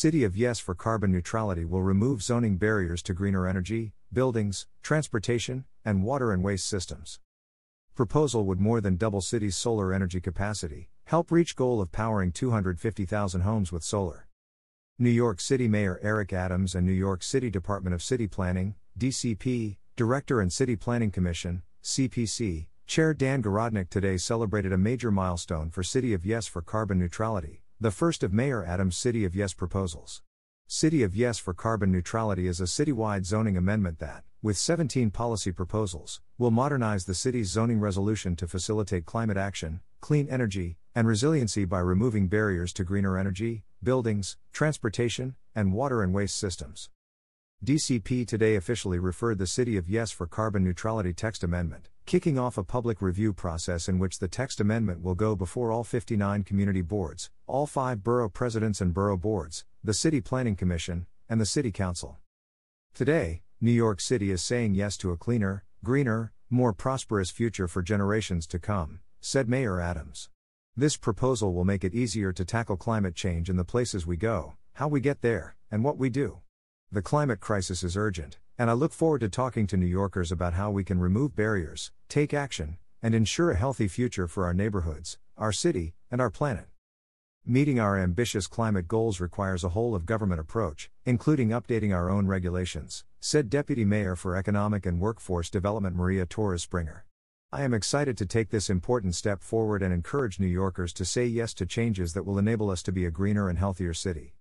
City of Yes for Carbon Neutrality will remove zoning barriers to greener energy, buildings, transportation, and water and waste systems. Proposal would more than double city's solar energy capacity, help reach goal of powering 250,000 homes with solar. New York City Mayor Eric Adams and New York City Department of City Planning, DCP, Director and City Planning Commission, CPC, Chair Dan Garodnick today celebrated a major milestone for City of Yes for carbon neutrality, the first of Mayor Adams' City of Yes proposals. City of Yes for carbon neutrality is a citywide zoning amendment that, with 17 policy proposals, will modernize the city's zoning resolution to facilitate climate action, clean energy, and resiliency by removing barriers to greener energy, buildings, transportation, and water and waste systems. DCP today officially referred the City of Yes for Carbon Neutrality text amendment, kicking off a public review process in which the text amendment will go before all 59 community boards, all five borough presidents and borough boards, the City Planning Commission, and the City Council. Today, New York City is saying yes to a cleaner, greener, more prosperous future for generations to come, said Mayor Adams. This proposal will make it easier to tackle climate change in the places we go, how we get there, and what we do. The climate crisis is urgent, and I look forward to talking to New Yorkers about how we can remove barriers, take action, and ensure a healthy future for our neighborhoods, our city, and our planet. Meeting our ambitious climate goals requires a whole of government approach, including updating our own regulations, said Deputy Mayor for Economic and Workforce Development Maria Torres Springer. I am excited to take this important step forward and encourage New Yorkers to say yes to changes that will enable us to be a greener and healthier city.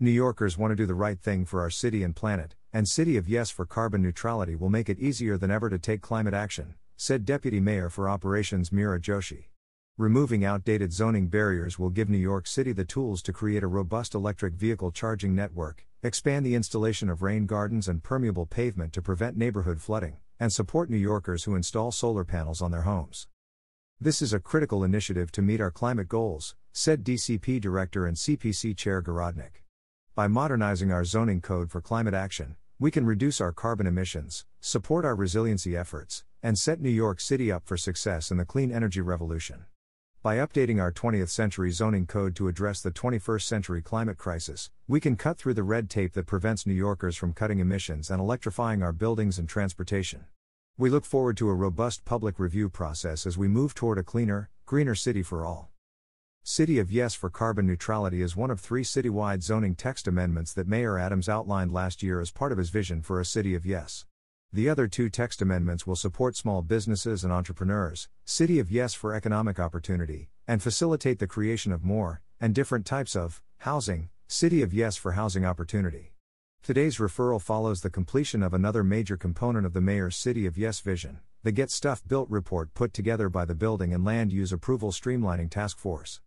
New Yorkers want to do the right thing for our city and planet, and City of Yes for carbon neutrality will make it easier than ever to take climate action, said Deputy Mayor for Operations Meera Joshi. Removing outdated zoning barriers will give New York City the tools to create a robust electric vehicle charging network, expand the installation of rain gardens and permeable pavement to prevent neighborhood flooding, and support New Yorkers who install solar panels on their homes. This is a critical initiative to meet our climate goals, said DCP Director and CPC Chair Garodnick. By modernizing our zoning code for climate action, we can reduce our carbon emissions, support our resiliency efforts, and set New York City up for success in the clean energy revolution. By updating our 20th century zoning code to address the 21st century climate crisis, we can cut through the red tape that prevents New Yorkers from cutting emissions and electrifying our buildings and transportation. We look forward to a robust public review process as we move toward a cleaner, greener city for all. City of Yes for Carbon Neutrality is one of three citywide zoning text amendments that Mayor Adams outlined last year as part of his vision for a City of Yes. The other two text amendments will support small businesses and entrepreneurs, City of Yes for economic opportunity, and facilitate the creation of more, and different types of, housing, City of Yes for housing opportunity. Today's referral follows the completion of another major component of the Mayor's City of Yes vision, the Get Stuff Built report put together by the Building and Land Use Approval Streamlining Task Force.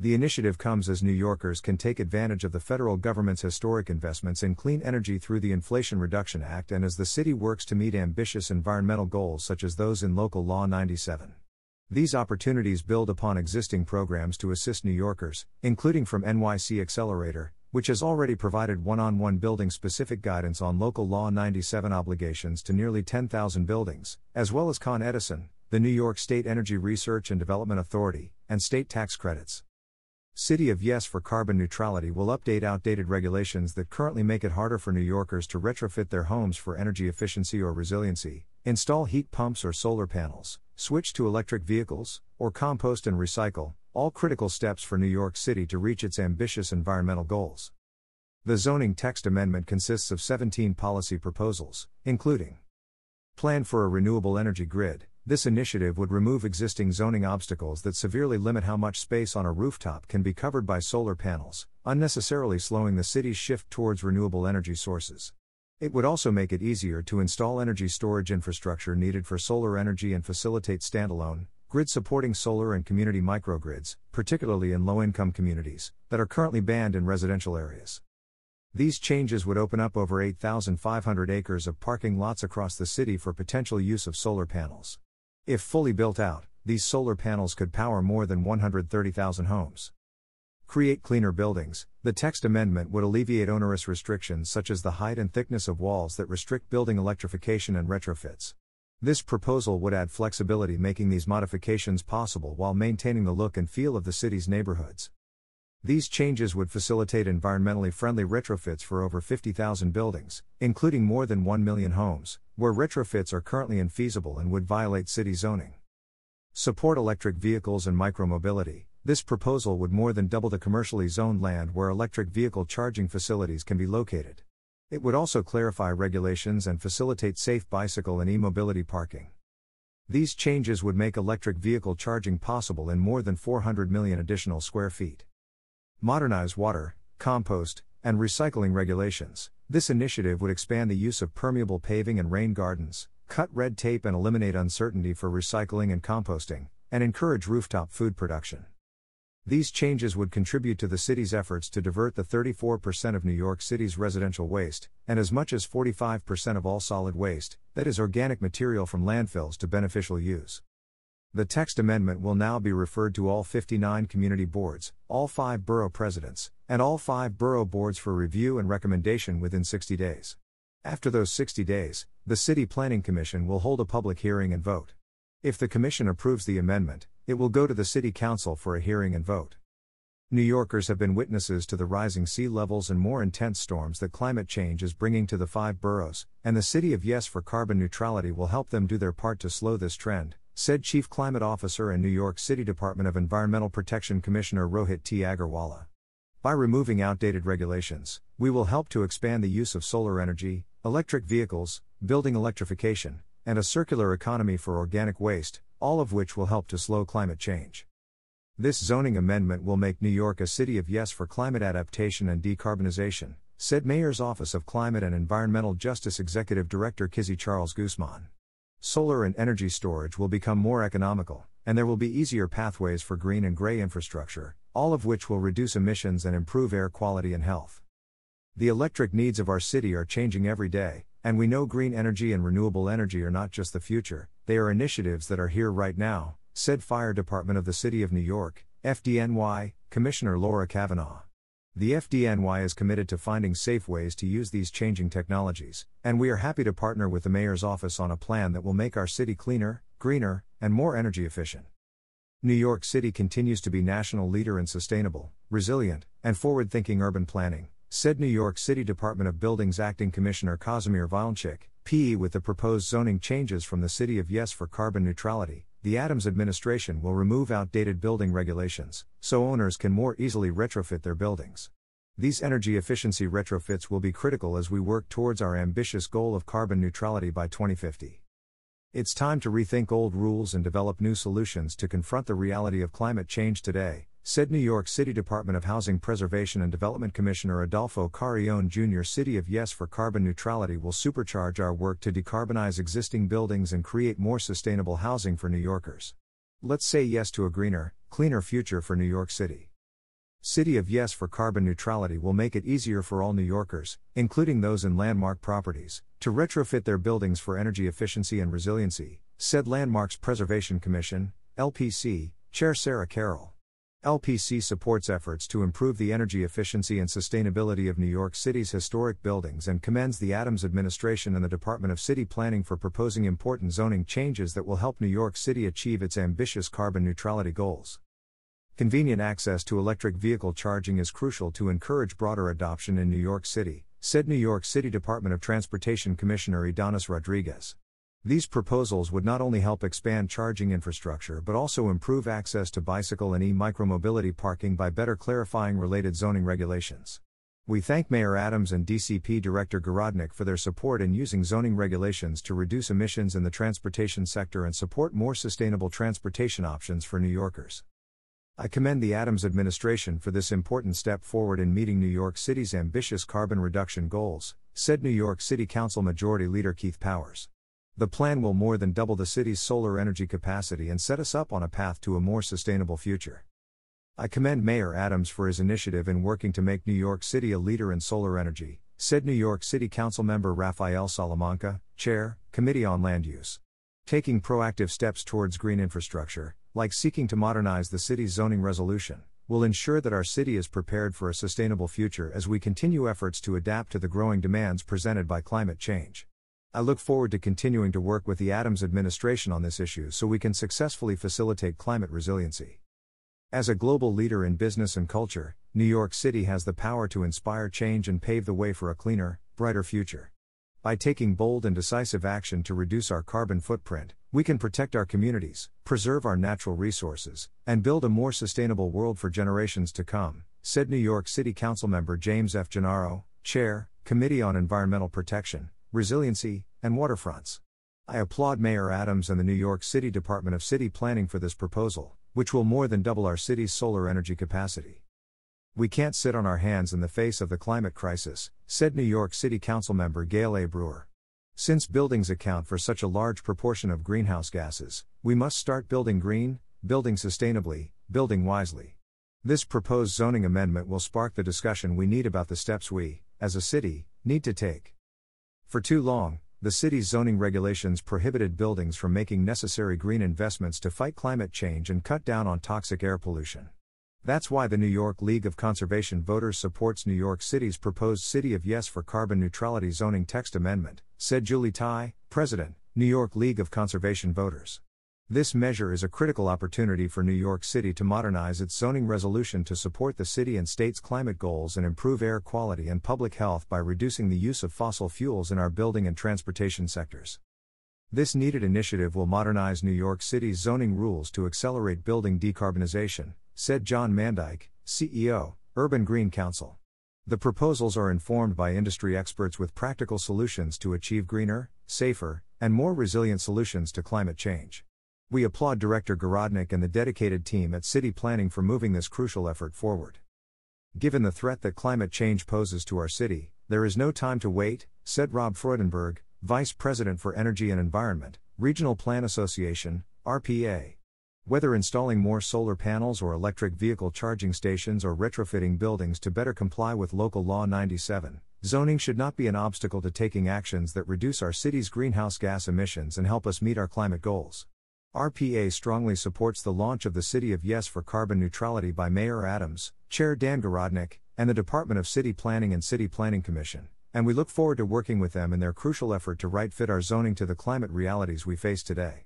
The initiative comes as New Yorkers can take advantage of the federal government's historic investments in clean energy through the Inflation Reduction Act and as the city works to meet ambitious environmental goals such as those in Local Law 97. These opportunities build upon existing programs to assist New Yorkers, including from NYC Accelerator, which has already provided one on one building specific guidance on Local Law 97 obligations to nearly 10,000 buildings, as well as Con Edison, the New York State Energy Research and Development Authority, and state tax credits. City of Yes for Carbon Neutrality will update outdated regulations that currently make it harder for New Yorkers to retrofit their homes for energy efficiency or resiliency, install heat pumps or solar panels, switch to electric vehicles, or compost and recycle, all critical steps for New York City to reach its ambitious environmental goals. The zoning text amendment consists of 17 policy proposals, including Plan for a renewable energy grid, this initiative would remove existing zoning obstacles that severely limit how much space on a rooftop can be covered by solar panels, unnecessarily slowing the city's shift towards renewable energy sources. It would also make it easier to install energy storage infrastructure needed for solar energy and facilitate standalone, grid supporting solar and community microgrids, particularly in low income communities, that are currently banned in residential areas. These changes would open up over 8,500 acres of parking lots across the city for potential use of solar panels. If fully built out, these solar panels could power more than 130,000 homes. Create cleaner buildings. The text amendment would alleviate onerous restrictions such as the height and thickness of walls that restrict building electrification and retrofits. This proposal would add flexibility, making these modifications possible while maintaining the look and feel of the city's neighborhoods. These changes would facilitate environmentally friendly retrofits for over 50,000 buildings, including more than 1 million homes, where retrofits are currently infeasible and would violate city zoning. Support electric vehicles and micromobility. This proposal would more than double the commercially zoned land where electric vehicle charging facilities can be located. It would also clarify regulations and facilitate safe bicycle and e mobility parking. These changes would make electric vehicle charging possible in more than 400 million additional square feet. Modernize water, compost, and recycling regulations. This initiative would expand the use of permeable paving and rain gardens, cut red tape and eliminate uncertainty for recycling and composting, and encourage rooftop food production. These changes would contribute to the city's efforts to divert the 34% of New York City's residential waste, and as much as 45% of all solid waste, that is organic material from landfills, to beneficial use. The text amendment will now be referred to all 59 community boards, all five borough presidents, and all five borough boards for review and recommendation within 60 days. After those 60 days, the City Planning Commission will hold a public hearing and vote. If the Commission approves the amendment, it will go to the City Council for a hearing and vote. New Yorkers have been witnesses to the rising sea levels and more intense storms that climate change is bringing to the five boroughs, and the City of Yes for Carbon Neutrality will help them do their part to slow this trend, said Chief Climate Officer and New York City Department of Environmental Protection Commissioner Rohit T. Aggarwala. By removing outdated regulations, we will help to expand the use of solar energy, electric vehicles, building electrification, and a circular economy for organic waste, all of which will help to slow climate change. This zoning amendment will make New York a city of yes for climate adaptation and decarbonization, said Mayor's Office of Climate and Environmental Justice Executive Director Kizzy Charles Guzman. Solar and energy storage will become more economical, and there will be easier pathways for green and gray infrastructure, all of which will reduce emissions and improve air quality and health. The electric needs of our city are changing every day, and we know green energy and renewable energy are not just the future, they are initiatives that are here right now, said Fire Department of the City of New York, FDNY, Commissioner Laura Kavanagh. The FDNY is committed to finding safe ways to use these changing technologies, and we are happy to partner with the Mayor's office on a plan that will make our city cleaner, greener, and more energy efficient. New York City continues to be national leader in sustainable, resilient, and forward-thinking urban planning, said New York City Department of Buildings Acting Commissioner Kazimir Vilenchik, PE with the proposed zoning changes from the City of Yes for carbon neutrality, the Adams administration will remove outdated building regulations, so owners can more easily retrofit their buildings. These energy efficiency retrofits will be critical as we work towards our ambitious goal of carbon neutrality by 2050. It's time to rethink old rules and develop new solutions to confront the reality of climate change today, said New York City Department of Housing Preservation and Development Commissioner Adolfo Carrion Jr. City of Yes for Carbon Neutrality will supercharge our work to decarbonize existing buildings and create more sustainable housing for New Yorkers. Let's say yes to a greener, cleaner future for New York City. City of Yes for Carbon Neutrality will make it easier for all New Yorkers, including those in landmark properties, to retrofit their buildings for energy efficiency and resiliency, said Landmarks Preservation Commission, LPC, Chair Sarah Carroll. LPC supports efforts to improve the energy efficiency and sustainability of New York City's historic buildings and commends the Adams administration and the Department of City Planning for proposing important zoning changes that will help New York City achieve its ambitious carbon neutrality goals. Convenient access to electric vehicle charging is crucial to encourage broader adoption in New York City, said New York City Department of Transportation Commissioner Ydanis Rodriguez. These proposals would not only help expand charging infrastructure but also improve access to bicycle and e micromobility parking by better clarifying related zoning regulations. We thank Mayor Adams and DCP Director Garodnick for their support in using zoning regulations to reduce emissions in the transportation sector and support more sustainable transportation options for New Yorkers. I commend the Adams administration for this important step forward in meeting New York City's ambitious carbon reduction goals, said New York City Council Majority Leader Keith Powers. The plan will more than double the city's solar energy capacity and set us up on a path to a more sustainable future. I commend Mayor Adams for his initiative in working to make New York City a leader in solar energy, said New York City Council member Rafael Salamanca, Chair, Committee on Land Use. Taking proactive steps towards green infrastructure, like seeking to modernize the city's zoning resolution, will ensure that our city is prepared for a sustainable future as we continue efforts to adapt to the growing demands presented by climate change. I look forward to continuing to work with the Adams administration on this issue so we can successfully facilitate climate resiliency. As a global leader in business and culture, New York City has the power to inspire change and pave the way for a cleaner, brighter future. By taking bold and decisive action to reduce our carbon footprint, we can protect our communities, preserve our natural resources, and build a more sustainable world for generations to come, said New York City Council member James F. Gennaro, Chair, Committee on Environmental Protection, Resiliency, and Waterfronts. I applaud Mayor Adams and the New York City Department of City Planning for this proposal, which will more than double our city's solar energy capacity. We can't sit on our hands in the face of the climate crisis, said New York City Council member Gale A. Brewer. Since buildings account for such a large proportion of greenhouse gases, we must start building green, building sustainably, building wisely. This proposed zoning amendment will spark the discussion we need about the steps we, as a city, need to take. For too long, the city's zoning regulations prohibited buildings from making necessary green investments to fight climate change and cut down on toxic air pollution. That's why the New York League of Conservation Voters supports New York City's proposed City of Yes for Carbon Neutrality zoning text amendment, said Julie Tighe, President, New York League of Conservation Voters. This measure is a critical opportunity for New York City to modernize its zoning resolution to support the city and state's climate goals and improve air quality and public health by reducing the use of fossil fuels in our building and transportation sectors. This needed initiative will modernize New York City's zoning rules to accelerate building decarbonization, said John Mandyck, CEO, Urban Green Council. The proposals are informed by industry experts with practical solutions to achieve greener, safer, and more resilient solutions to climate change. We applaud Director Garodnick and the dedicated team at City Planning for moving this crucial effort forward. Given the threat that climate change poses to our city, there is no time to wait, said Rob Freudenberg, Vice President for Energy and Environment, Regional Plan Association, RPA. Whether installing more solar panels or electric vehicle charging stations or retrofitting buildings to better comply with Local Law 97, zoning should not be an obstacle to taking actions that reduce our city's greenhouse gas emissions and help us meet our climate goals. RPA strongly supports the launch of the City of Yes for Carbon Neutrality by Mayor Adams, Chair Dan Garodnick, and the Department of City Planning and City Planning Commission, and we look forward to working with them in their crucial effort to right fit our zoning to the climate realities we face today.